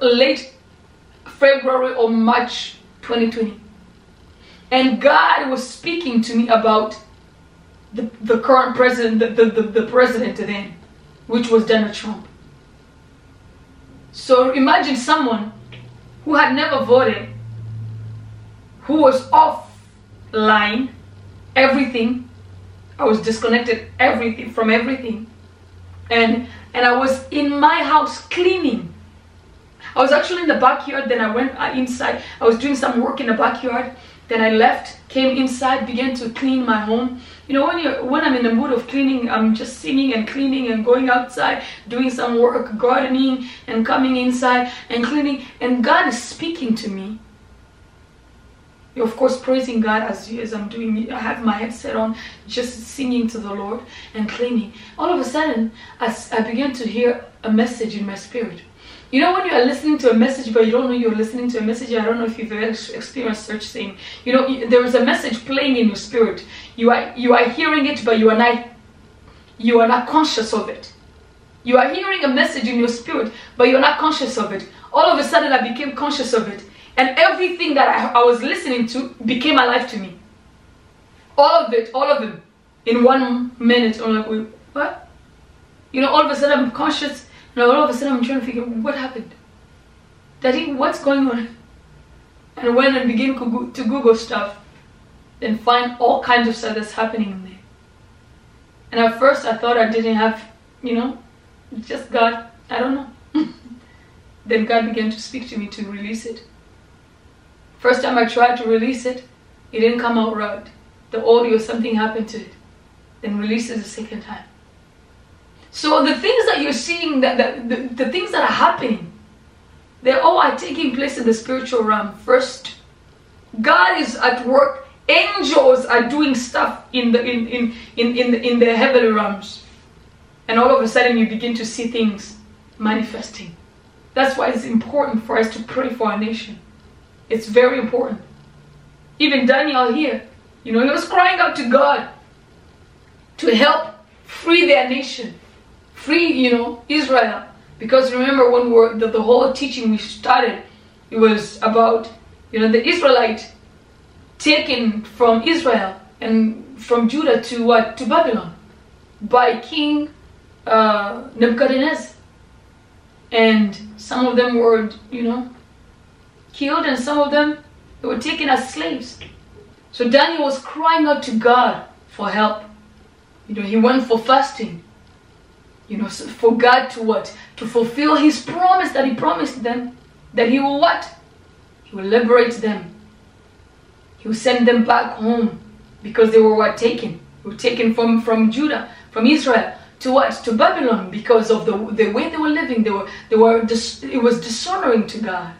late February or March 2020. And God was speaking to me about the, the current president, the, the, the, the president then, which was Donald Trump. So imagine someone who had never voted, who was offline, everything. I was disconnected everything from everything. And and I was in my house cleaning. I was actually in the backyard, then I went uh, inside. I was doing some work in the backyard, Then I left, came inside, began to clean my home. You know, when you when I'm in the mood of cleaning, I'm just singing and cleaning and going outside, doing some work, gardening and coming inside and cleaning, and God is speaking to me. Of course praising God as as I'm doing. I have my headset on, just singing to the Lord and cleaning. All of a sudden, I, I began to hear a message in my spirit. You know when you are listening to a message but you don't know you're listening to a message? I don't know if you've ever experienced such thing. You know, there is a message playing in your spirit. You are you are hearing it but you are not you are not conscious of it. You are hearing a message in your spirit but you're not conscious of it. All of a sudden I became conscious of it. And everything that I, I was listening to became alive to me. All of it, all of them. In one minute, I'm like, what? You know, all of a sudden I'm conscious now all of a sudden I'm trying to figure what happened. Daddy, what's going on? And when and began to Google stuff and find all kinds of stuff that's happening in there. And at first I thought I didn't have, you know, just God. I don't know. then God began to speak to me to release it. First time I tried to release it, it didn't come out right. The audio, something happened to it. Then release it the second time. So the things that you're seeing, that, that the, the things that are happening, they all are taking place in the spiritual realm. First, God is at work. Angels are doing stuff in the in in in in the, in the heavenly realms, and all of a sudden you begin to see things manifesting. That's why it's important for us to pray for our nation. It's very important. Even Daniel here, you know, he was crying out to God to help free their nation free, you know, Israel. Because remember when we're, the, the whole teaching we started, it was about, you know, the Israelite taken from Israel and from Judah to what? To Babylon by King uh, Nebuchadnezzar. And some of them were, you know, killed and some of them they were taken as slaves. So Daniel was crying out to God for help. You know, he went for fasting. You know, for God to what? To fulfill his promise that he promised them. That he will what? He will liberate them. He will send them back home. Because they were what? Taken. They were taken from, from Judah, from Israel to what? To Babylon because of the, the way they were living. They were, they were it was dishonoring to God.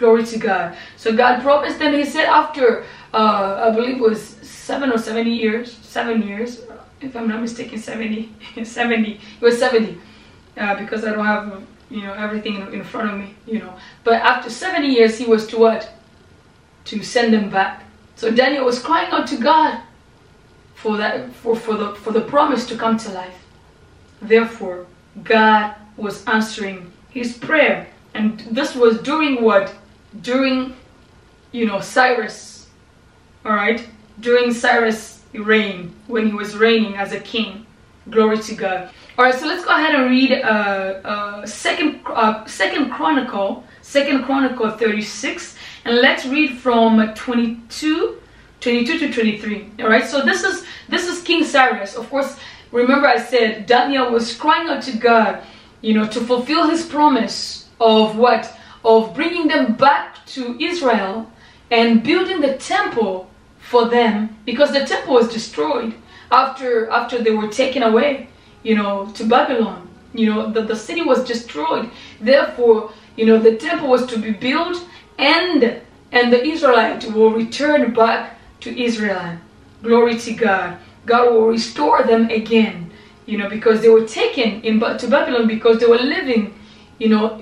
Glory to God. So God promised them, he said after, uh, I believe it was seven or 70 years, seven years, if I'm not mistaken, 70. 70. It was 70 uh, because I don't have you know everything in, in, front of me. You know, but after 70 years, he was to what? To send them back. So Daniel was crying out to God for that for for the for the promise to come to life. Therefore, God was answering his prayer, and this was during what? During you know Cyrus. All right, during Cyrus reign when he was reigning as a king. Glory to God. All right, so let's go ahead and read uh, uh, second uh, second Chronicle, second Chronicle 36, and let's read from 22, 22 to 23. All right, so this is this is King Cyrus. Of course, remember I said Daniel was crying out to God, you know, to fulfill his promise of what of bringing them back to Israel and building the temple for them because the temple was destroyed after after they were taken away you know to babylon. You know the, the city was destroyed. Therefore you know the temple was to be built and and the israelites will return back to israel. Glory to god. God will restore them again you know because they were taken in to babylon because they were living you know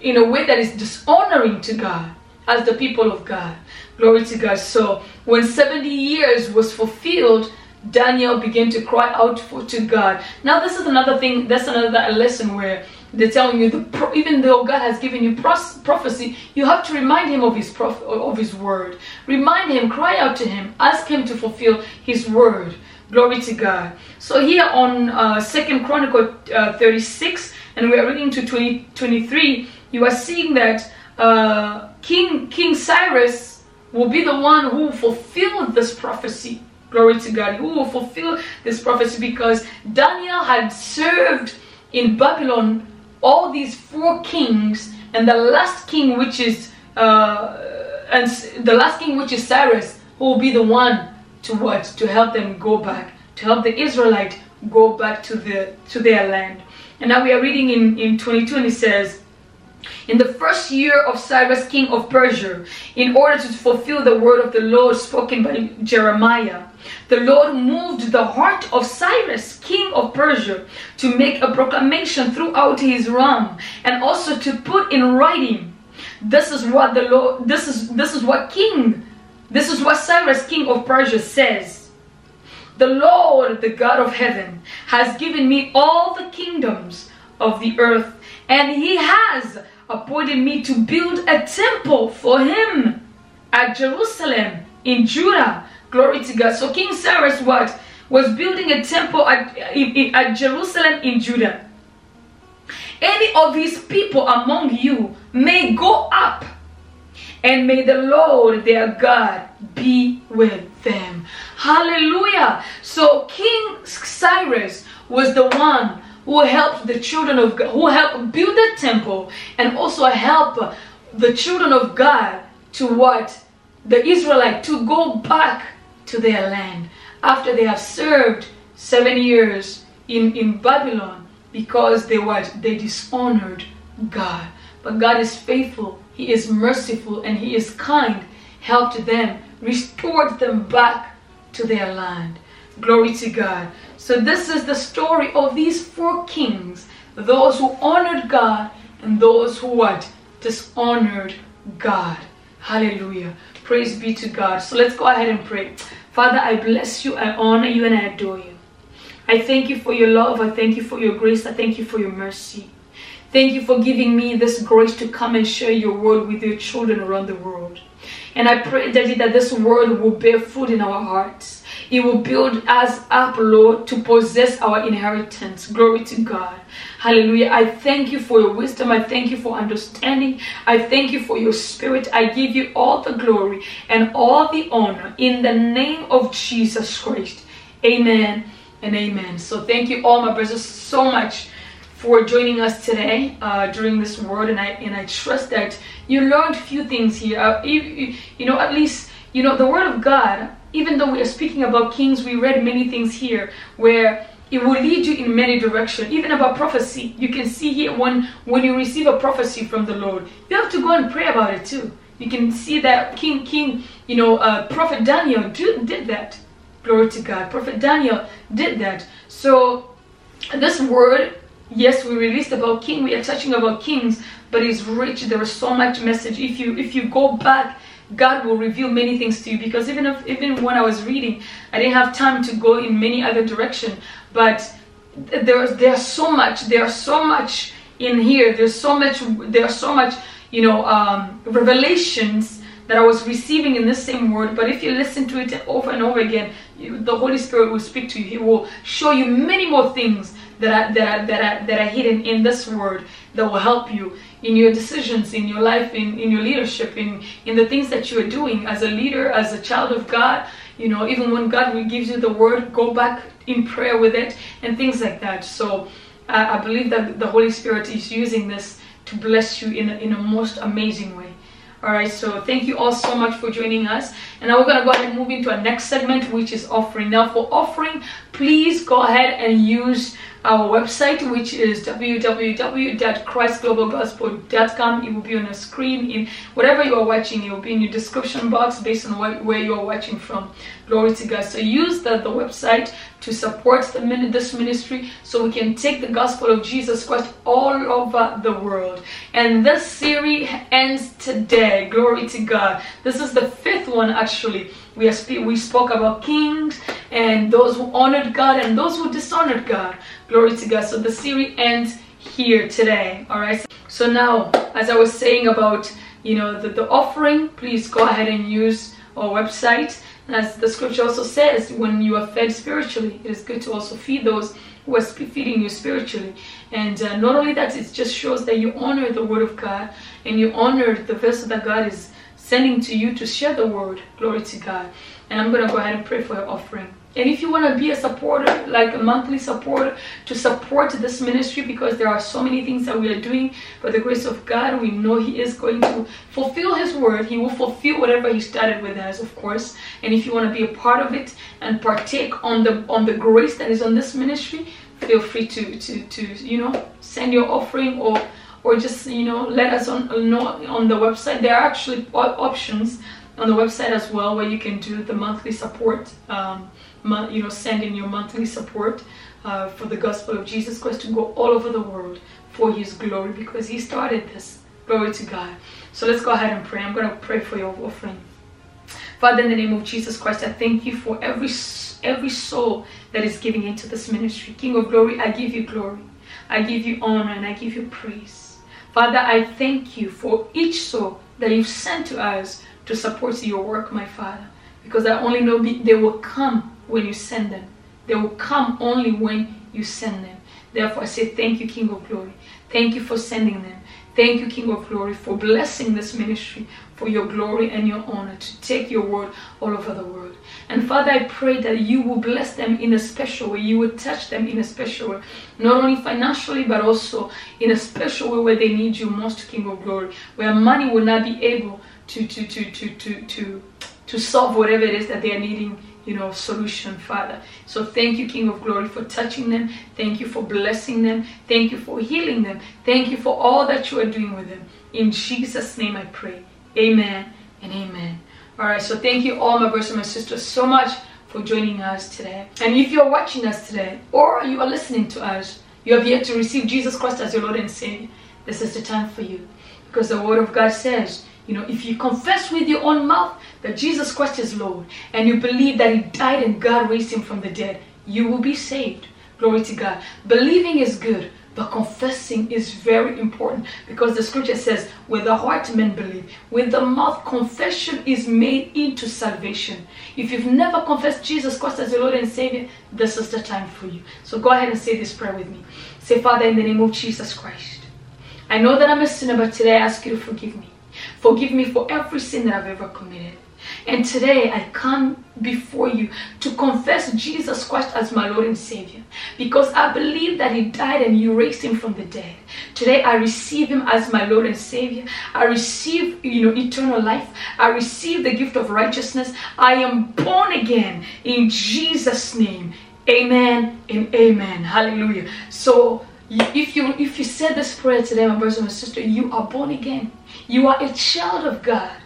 in a way that is dishonoring to god as the people of god Glory to God. So when 70 years was fulfilled, Daniel began to cry out for, to God. Now this is another thing, that's another lesson where they're telling you, the, even though God has given you prophecy, you have to remind him of his, prof, of his word. Remind him, cry out to him, ask him to fulfill his word. Glory to God. So here on uh, Second Chronicle uh, 36, and we are reading to 20, 23, you are seeing that uh, King King Cyrus will be the one who will fulfill this prophecy. Glory to God. Who will fulfill this prophecy because Daniel had served in Babylon all these four kings, and the last king, which is uh, and the last king, which is Cyrus, who will be the one to what? To help them go back, to help the Israelite go back to the to their land. And now we are reading in, in 22 and it says, in the first year of Cyrus, king of Persia, in order to fulfill the word of the Lord spoken by Jeremiah, the Lord moved the heart of Cyrus, king of Persia, to make a proclamation throughout his realm and also to put in writing. This is what the Lord this is this is what king this is what Cyrus, king of Persia says. The Lord, the God of heaven, has given me all the kingdoms of the earth, and he has appointed me to build a temple for him at Jerusalem in Judah. Glory to God. So King Cyrus what? Was building a temple at, at Jerusalem in Judah. Any of his people among you may go up and may the Lord their God be with them. Hallelujah. So King Cyrus was the one who helped the children of God, who helped build the temple and also help the children of God to what? The Israelite to go back to their land after they have served seven years in, in Babylon because they what? They dishonored God. But God is faithful, He is merciful, and He is kind, helped them, restored them back to their land. Glory to God. So this is the story of these four kings, those who honored God and those who what? Dishonored God. Hallelujah. Praise be to God. So let's go ahead and pray. Father, I bless you, I honor you, and I adore you. I thank you for your love. I thank you for your grace. I thank you for your mercy. Thank you for giving me this grace to come and share your word with your children around the world. And I pray, Daddy, that this word will bear fruit in our hearts. He will build us up, Lord, to possess our inheritance. Glory to God. Hallelujah. I thank you for your wisdom. I thank you for understanding. I thank you for your spirit. I give you all the glory and all the honor in the name of Jesus Christ. Amen and amen. So thank you all, my brothers, so much for joining us today uh, during this word and I and I trust that you learned a few things here uh, you, you know at least you know the word of God even though we are speaking about kings, we read many things here where it will lead you in many directions. Even about prophecy, you can see here when when you receive a prophecy from the Lord, you have to go and pray about it too. You can see that King King, you know, uh, Prophet Daniel did, did that. Glory to God. Prophet Daniel did that. So this word, yes, we released about king. We are touching about kings, but it's rich. There is so much message. If you if you go back God will reveal many things to you because even if even when I was reading, I didn't have time to go in many other direction. But there's there's so much there's so much in here. There's so much there's so much you know um, revelations that I was receiving in this same word. But if you listen to it over and over again, you, the Holy Spirit will speak to you. He will show you many more things that are, that are, that are, that are hidden in this word that will help you in your decisions, in your life, in, in your leadership, in, in the things that you are doing as a leader, as a child of God. You know, even when God gives you the word, go back in prayer with it and things like that. So uh, I believe that the Holy Spirit is using this to bless you in a, in a most amazing way. All right, so thank you all so much for joining us. And now we're going to go ahead and move into our next segment, which is offering. Now, for offering, please go ahead and use our website, which is www.christglobalgospel.com. It will be on the screen in whatever you are watching. It will be in your description box based on what, where you are watching from. Glory to God. So use the, the website to support the this ministry so we can take the gospel of Jesus Christ all over the world. And this series ends today. Glory to God. This is the fifth one actually. We, are, we spoke about kings and those who honored God and those who dishonored God. Glory to God. So the series ends here today. All right. So now, as I was saying about, you know, the, the offering, please go ahead and use our website. As the scripture also says, when you are fed spiritually, it is good to also feed those who are feeding you spiritually. And uh, not only that, it just shows that you honor the word of God and you honor the vessel that God is sending to you to share the word. Glory to God. And I'm going to go ahead and pray for your offering. And if you want to be a supporter, like a monthly supporter, to support this ministry, because there are so many things that we are doing, by the grace of God, we know He is going to fulfill His word. He will fulfill whatever He started with us, of course. And if you want to be a part of it and partake on the on the grace that is on this ministry, feel free to to to you know send your offering or or just you know let us on know on the website. There are actually options on the website as well where you can do the monthly support. Um, you know, send in your monthly support uh, for the gospel of Jesus Christ to go all over the world for his glory because he started this. Glory to God. So let's go ahead and pray. I'm going to pray for your offering. Father, in the name of Jesus Christ, I thank you for every every soul that is giving into this ministry. King of glory, I give you glory. I give you honor and I give you praise. Father, I thank you for each soul that you've sent to us to support your work, my Father. Because I only know they will come when you send them. They will come only when you send them. Therefore, I say thank you, King of Glory. Thank you for sending them. Thank you, King of Glory, for blessing this ministry for your glory and your honor to take your word all over the world. And Father, I pray that you will bless them in a special way. You will touch them in a special way, not only financially, but also in a special way where they need you most, King of Glory, where money will not be able to to to to to to, to solve whatever it is that they are needing you know, solution, Father. So thank you, King of Glory, for touching them. Thank you for blessing them. Thank you for healing them. Thank you for all that you are doing with them. In Jesus' name I pray. Amen and amen. All right, so thank you all my brothers and my sisters so much for joining us today. And if you're watching us today or you are listening to us, you have yet to receive Jesus Christ as your Lord and Savior, this is the time for you. Because the Word of God says, you know, if you confess with your own mouth that Jesus Christ is Lord and you believe that He died and God raised Him from the dead, you will be saved. Glory to God. Believing is good, but confessing is very important because the scripture says, with the heart men believe, with the mouth confession is made into salvation. If you've never confessed Jesus Christ as your Lord and Savior, this is the time for you. So go ahead and say this prayer with me. Say, Father, in the name of Jesus Christ, I know that I'm a sinner, but today I ask you to forgive me. Forgive me for every sin that I've ever committed. And today I come before you to confess Jesus Christ as my Lord and Savior because I believe that He died and you raised Him from the dead. Today I receive Him as my Lord and Savior. I receive, you know, eternal life. I receive the gift of righteousness. I am born again in Jesus' name. Amen and amen. Hallelujah. So if you if you said this prayer today, my brother and my sister, you are born again. You are a child of God.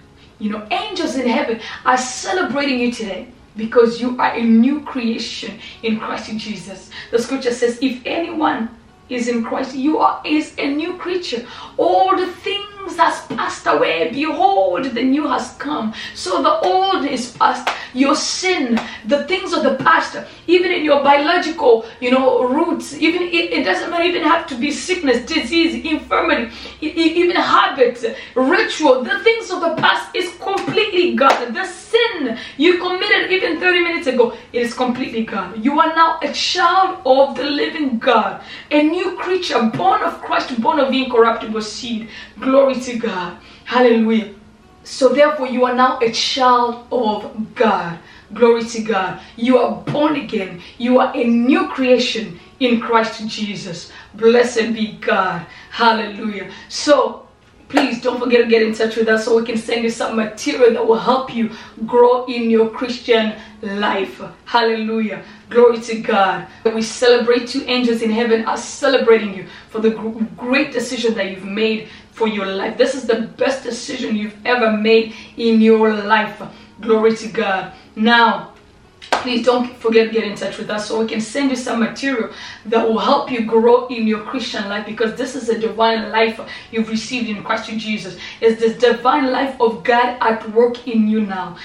You know, angels in heaven are celebrating you today because you are a new creation in Christ Jesus. The scripture says, if anyone is in Christ, you are is a new creature. All the things has passed away. Behold, the new has come. So the old is past. Your sin, the things of the past, even in your biological, you know, roots, even it, it doesn't matter, even have to be sickness, disease, infirmity, even habits, ritual. The things of the past is completely gone. The sin you committed even 30 minutes ago, it is completely gone. You are now a child of the living God, a new creature, born of Christ, born of the incorruptible seed. Glory to God. Hallelujah. So therefore you are now a child of God. Glory to God. You are born again. You are a new creation in Christ Jesus. Blessed be God. Hallelujah. So please don't forget to get in touch with us so we can send you some material that will help you grow in your Christian life. Hallelujah. Glory to God. We celebrate two Angels in heaven are celebrating you for the great decision that you've made for your life. This is the best decision you've ever made in your life. Glory to God. Now, please don't forget to get in touch with us so we can send you some material that will help you grow in your Christian life because this is a divine life you've received in Christ Jesus. It's this divine life of God at work in you now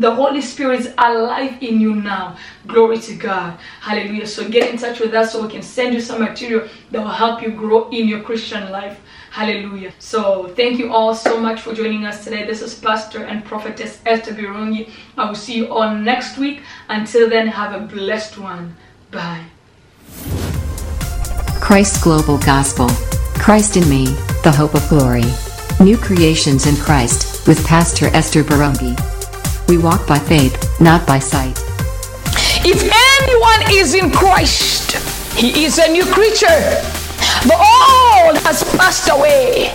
the Holy Spirit is alive in you now. Glory to God. Hallelujah. So get in touch with us so we can send you some material that will help you grow in your Christian life. Hallelujah. So thank you all so much for joining us today. This is Pastor and Prophetess Esther Birungi. I will see you all next week. Until then, have a blessed one. Bye.
Christ Global Gospel. Christ in me, the hope of glory. New creations in Christ, with Pastor Esther Birungi. We walk by faith, not by sight.
If anyone is in Christ, he is a new creature. The old has passed away.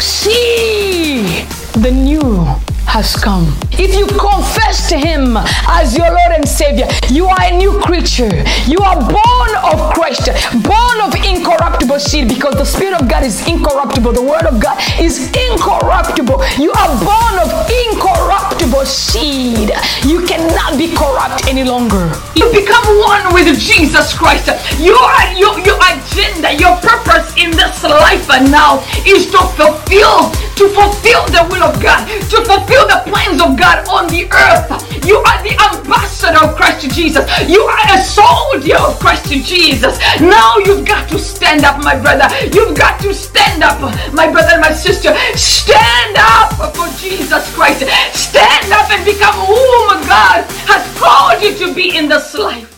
See, the new has come. If you confess to Him as your Lord and Savior, you are a new creature. You are born of Christ, born of incorruptible seed because the Spirit of God is incorruptible. The Word of God is incorruptible. You are born of incorruptible seed. You cannot be corrupt any longer.
You become one with Jesus Christ. Your, your, your agenda, your purpose in this life and now is to fulfill, to fulfill the will of God, to fulfill the plans of God on the earth. You are the ambassador of Christ Jesus. You are a soldier of Christ Jesus. Now you've got to stand up, my brother. You've got to stand up, my brother and my sister. Stand up for Jesus Christ. Stand up and become whom God has called you to be in this life.